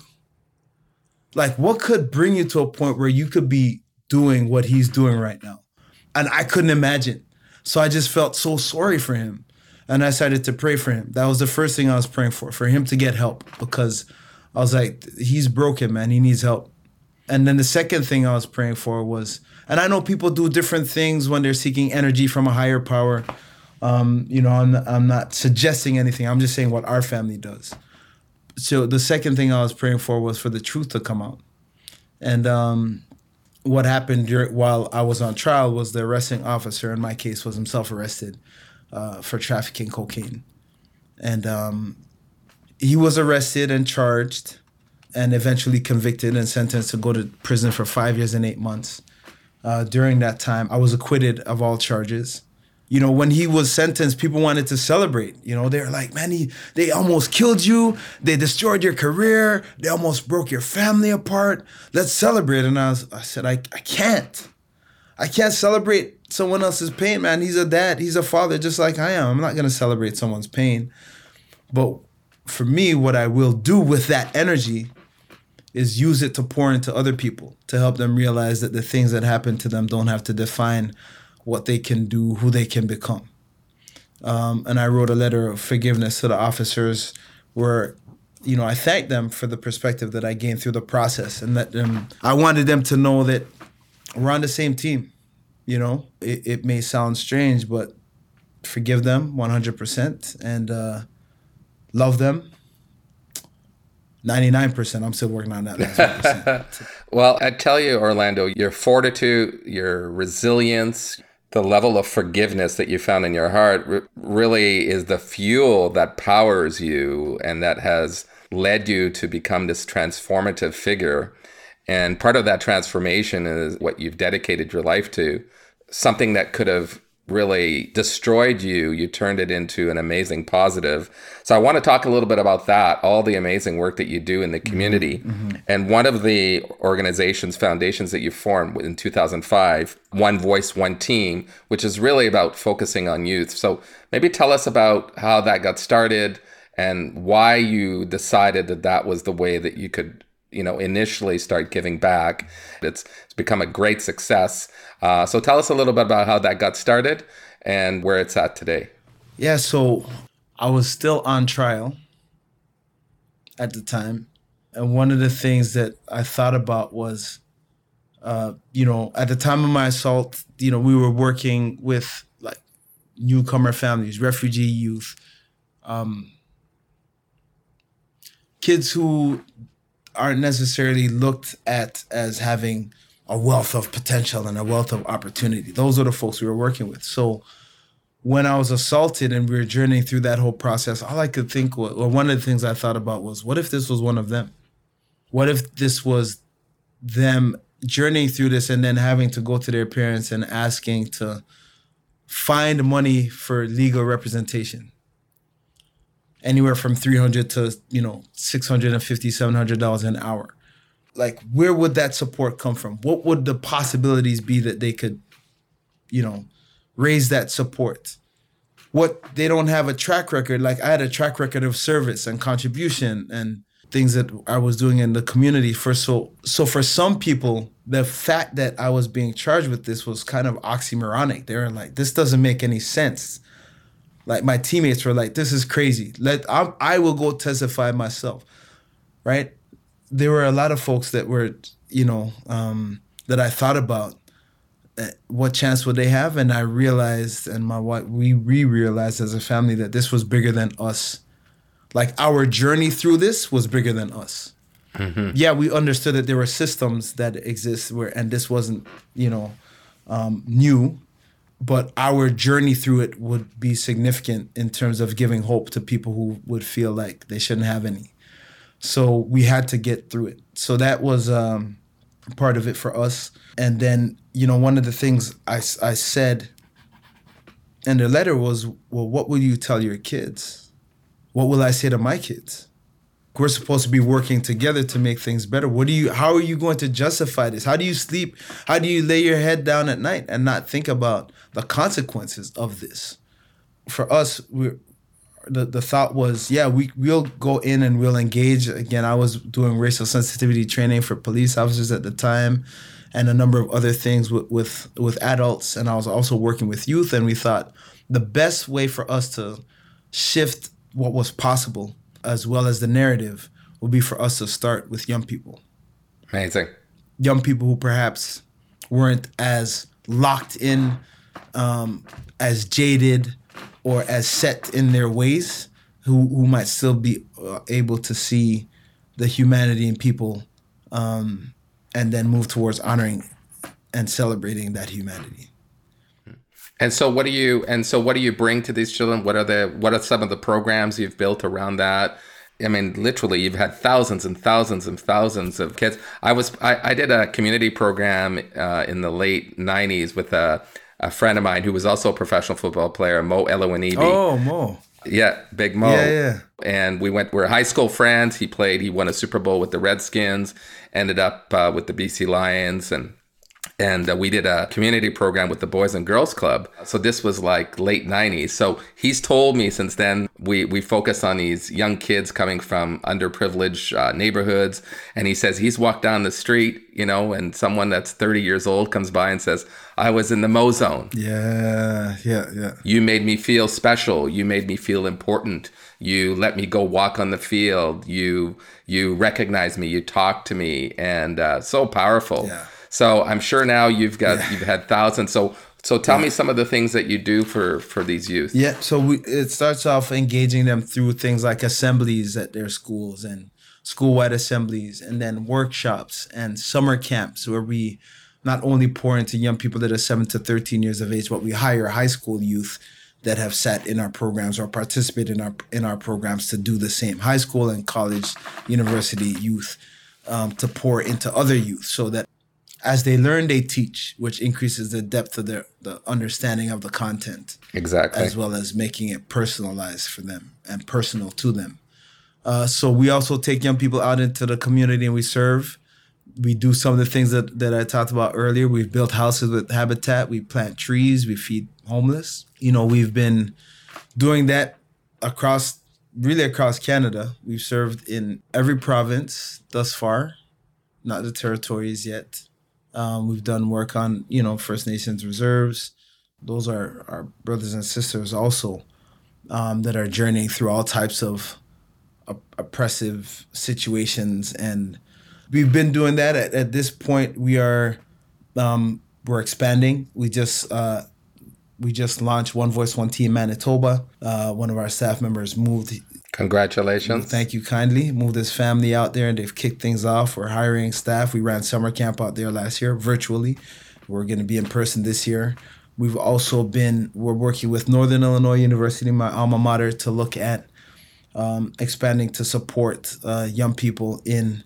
Like, what could bring you to a point where you could be doing what he's doing right now? And I couldn't imagine. So I just felt so sorry for him. And I decided to pray for him. That was the first thing I was praying for, for him to get help because I was like, he's broken, man. He needs help. And then the second thing I was praying for was, and I know people do different things when they're seeking energy from a higher power. Um, you know, I'm, I'm not suggesting anything. I'm just saying what our family does so the second thing I was praying for was for the truth to come out. And um, what happened during, while I was on trial was the arresting officer in my case was himself arrested uh, for trafficking cocaine, and um, he was arrested and charged, and eventually convicted and sentenced to go to prison for five years and eight months. Uh, during that time, I was acquitted of all charges you know, when he was sentenced, people wanted to celebrate. You know, they're like, man, he, they almost killed you. They destroyed your career. They almost broke your family apart. Let's celebrate. And I, was, I said, I, I can't. I can't celebrate someone else's pain, man. He's a dad. He's a father just like I am. I'm not going to celebrate someone's pain. But for me, what I will do with that energy is use it to pour into other people to help them realize that the things that happen to them don't have to define what they can do, who they can become. Um, and I wrote a letter of forgiveness to the officers where, you know, I thanked them for the perspective that I gained through the process and that them, I wanted them to know that we're on the same team. You know, it, it may sound strange, but forgive them 100% and uh, love them 99%. I'm still working on that last well, I tell you, Orlando, your fortitude, your resilience, the level of forgiveness that you found in your heart r- really is the fuel that powers you and that has led you to become this transformative figure. And part of that transformation is what you've dedicated your life to, something that could have really destroyed you, you turned it into an amazing positive. So I want to talk a little bit about that, all the amazing work that you do in the community. Mm-hmm. mm-hmm. And one of the organizations, foundations that you formed in 2005, One Voice, One Team, which is really about focusing on youth. So maybe tell us about how that got started and why you decided that that was the way that you could you know initially start giving back. It's, it's become a great success. Uh, so tell us a little bit about how that got started and where it's at today. Yeah so i was still on trial at the time. And one of the things that i thought about was uh, you know at the time of my assault you know we were working with like newcomer families refugee youth um, kids who aren't necessarily looked at as having a wealth of potential and a wealth of opportunity. Those are the folks we were working with. So when I was assaulted and we were journeying through that whole process, all I could think was, or one of the things I thought about was, what if this was one of them? What if this was them journeying through this and then having to go to their parents and asking to find money for legal representation? Anywhere from 300 to you know 650 700 dollars an hour. Like where would that support come from? What would the possibilities be that they could you know raise that support? What they don't have a track record. Like i had a track record of service and contribution and things that i was doing in the community for so so for some people the fact that i was being charged with this was kind of oxymoronic. They were like this doesn't make any sense like my teammates were like, "This is crazy. Let I'm, I will go testify myself." Right? There were a lot of folks that were, you know, um, that I thought about. Uh, what chance would they have? And I realized, and my wife, we re realized as a family that this was bigger than us. Like our journey through this was bigger than us. Mm-hmm. Yeah, we understood that there were systems that exist where, and this wasn't, you know, um, new but our journey through it would be significant in terms of giving hope to people who would feel like they shouldn't have any. So we had to get through it. So that was um, part of it for us. And then, you know, one of the things I, I said in the letter was, well, what will you tell your kids? What will I say to my kids? We're supposed to be working together to make things better. What do you how are you going to justify this? How do you sleep? How do you lay your head down at night and not think about the consequences of this? For us we the, the thought was yeah we, we'll go in and we'll engage. Again i was doing racial sensitivity training for police officers at the time and a number of other things with, with with adults. And i was also working with youth and we thought the best way for us to shift what was possible as well as the narrative will be for us to start with young people. Amazing. Young people who perhaps weren't as locked in, um, as jaded, or as set in their ways, who, who might still be uh, able to see the humanity in people um, and then move towards honoring and celebrating that humanity. And so what do you and so what do you bring to these children? What are the what are some of the programs you've built around that? I mean, literally, you've had thousands and thousands and thousands of kids. I was I, I did a community program uh, in the late '90s with a, a friend of mine who was also a professional football player, Mo Elewonibi. Oh, Mo. Yeah, Big Mo. Yeah, yeah. And we went. We're high school friends. He played. He won a Super Bowl with the Redskins. Ended up uh, with the BC Lions, and and uh, we did a community program with the Boys and Girls Club. So this was like late 90s. So he's told me since then we we focus on these young kids coming from underprivileged uh, neighborhoods and he says he's walked down the street, you know, and someone that's 30 years old comes by and says, "I was in the Mo zone." Yeah, yeah, yeah. You made me feel special. You made me feel important. You let me go walk on the field. You you recognize me. You talk to me and uh, so powerful. Yeah. So I'm sure now you've got yeah. you've had thousands. So so tell yeah. me some of the things that you do for for these youth. Yeah. So we it starts off engaging them through things like assemblies at their schools and school-wide assemblies, and then workshops and summer camps where we not only pour into young people that are seven to thirteen years of age, but we hire high school youth that have sat in our programs or participated in our in our programs to do the same. High school and college, university youth um, to pour into other youth, so that as they learn, they teach, which increases the depth of their the understanding of the content. Exactly. As well as making it personalized for them and personal to them. Uh, so we also take young people out into the community and we serve. We do some of the things that, that I talked about earlier. We've built houses with habitat. We plant trees. We feed homeless. You know, we've been doing that across, really across Canada. We've served in every province thus far, not the territories yet. Um, we've done work on, you know, First Nations reserves. Those are our brothers and sisters also um, that are journeying through all types of op- oppressive situations. And we've been doing that. At, at this point, we are um, we're expanding. We just uh, we just launched One Voice, One Team Manitoba. Uh, one of our staff members moved Congratulations. Thank you kindly. Moved his family out there and they've kicked things off. We're hiring staff. We ran summer camp out there last year virtually. We're going to be in person this year. We've also been, we're working with Northern Illinois University, my alma mater, to look at um, expanding to support uh, young people in,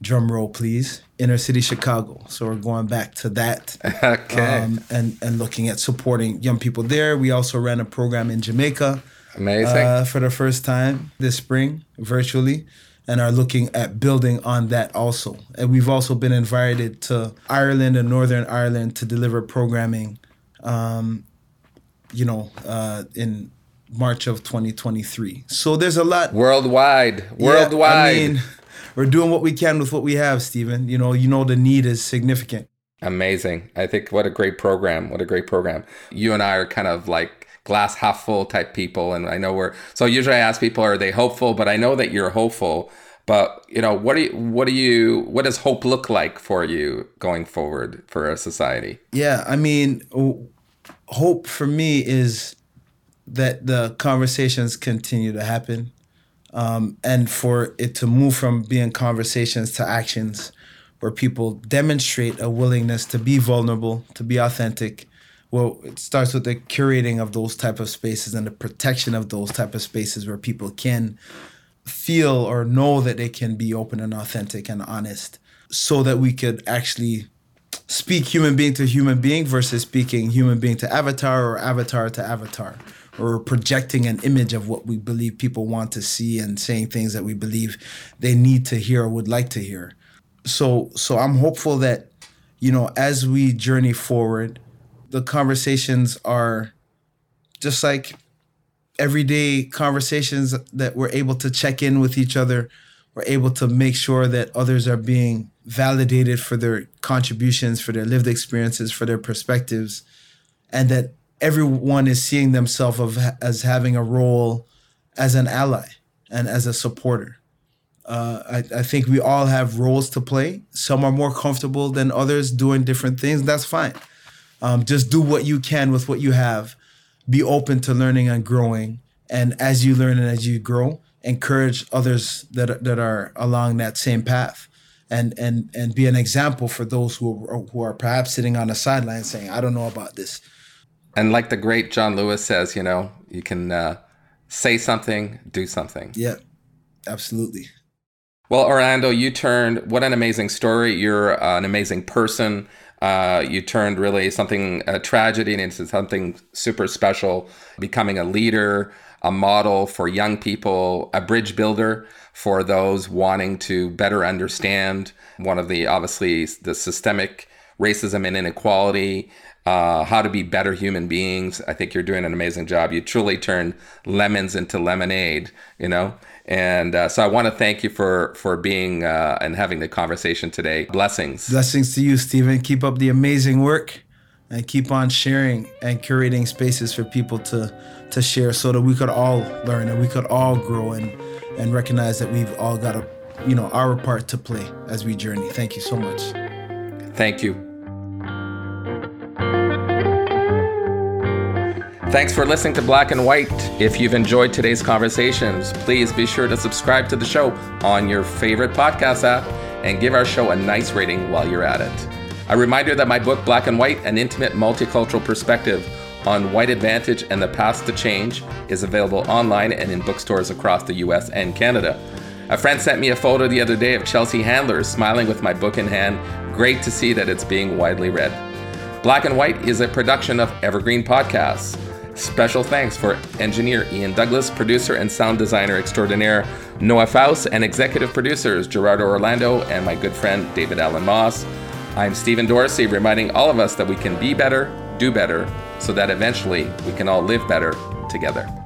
drum roll please, inner city Chicago. So we're going back to that. okay. Um, and, and looking at supporting young people there. We also ran a program in Jamaica Amazing. Uh, for the first time this spring virtually and are looking at building on that also. And we've also been invited to Ireland and Northern Ireland to deliver programming, um, you know, uh, in March of 2023. So there's a lot worldwide. Worldwide. Yeah, I mean, we're doing what we can with what we have, Stephen. You know, you know the need is significant. Amazing. I think what a great program. What a great program. You and I are kind of like glass half full type people. And I know we're so usually I ask people, are they hopeful? But I know that you're hopeful. But you know, what do you what do you what does hope look like for you going forward for a society? Yeah, I mean, hope for me is that the conversations continue to happen, um, and for it to move from being conversations to actions, where people demonstrate a willingness to be vulnerable, to be authentic, well it starts with the curating of those type of spaces and the protection of those type of spaces where people can feel or know that they can be open and authentic and honest so that we could actually speak human being to human being versus speaking human being to avatar or avatar to avatar or projecting an image of what we believe people want to see and saying things that we believe they need to hear or would like to hear. So so i'm hopeful that you know as we journey forward the conversations are just like everyday conversations that we're able to check in with each other. We're able to make sure that others are being validated for their contributions, for their lived experiences, for their perspectives, and that everyone is seeing themselves of, as having a role as an ally and as a supporter. Uh, I, I think we all have roles to play. Some are more comfortable than others doing different things. That's fine. Um, just do what you can with what you have. Be open to learning and growing. And as you learn and as you grow, encourage others that are, that are along that same path. and and and be an example for those who are, who are perhaps sitting on the sideline saying, "I don't know about this." And like the great John Lewis says, you know, you can uh, say something, do something. Yeah, absolutely. Well, Orlando, you turned what an amazing story. You're uh, an amazing person. Uh, you turned really something a tragedy into something super special, becoming a leader, a model for young people, a bridge builder for those wanting to better understand one of the obviously the systemic racism and inequality, uh, how to be better human beings. I think you're doing an amazing job. You truly turn lemons into lemonade, you know. And uh, so I want to thank you for for being uh, and having the conversation today. Blessings. Blessings to you, Stephen. Keep up the amazing work, and keep on sharing and curating spaces for people to to share, so that we could all learn and we could all grow and and recognize that we've all got a, you know, our part to play as we journey. Thank you so much. Thank you. Thanks for listening to Black and White. If you've enjoyed today's conversations, please be sure to subscribe to the show on your favorite podcast app and give our show a nice rating while you're at it. A reminder that my book, Black and White An Intimate Multicultural Perspective on White Advantage and the Path to Change, is available online and in bookstores across the US and Canada. A friend sent me a photo the other day of Chelsea Handler smiling with my book in hand. Great to see that it's being widely read. Black and White is a production of Evergreen Podcasts. Special thanks for engineer Ian Douglas, producer and sound designer extraordinaire Noah Faust, and executive producers Gerardo Orlando and my good friend David Allen Moss. I'm Stephen Dorsey, reminding all of us that we can be better, do better, so that eventually we can all live better together.